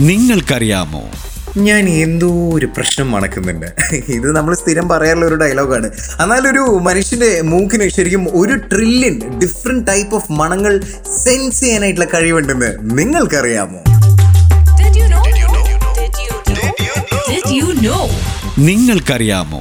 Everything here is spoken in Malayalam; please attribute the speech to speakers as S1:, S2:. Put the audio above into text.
S1: നിങ്ങൾക്കറിയാമോ?
S2: ഞാൻ എന്തോ ഒരു പ്രശ്നം മണക്കുന്നുണ്ട്. ഇത് നമ്മൾ സ്ഥിരം പറയാറുള്ള ഒരു ഡയലോഗാണ്. എന്നാലൊരു മനുഷ്യന്റെ മൂക്കിന് ശരിക്കും ഒരു ട്രില്യൺ ഡിഫറെന്റ് ടൈപ്പ് ഓഫ് മണങ്ങൾ സെൻസ് ചെയ്യാനായിട്ടുള്ള കഴിവുണ്ടെന്ന് നിങ്ങൾക്കറിയാമോ?
S1: നിങ്ങൾക്കറിയാമോ?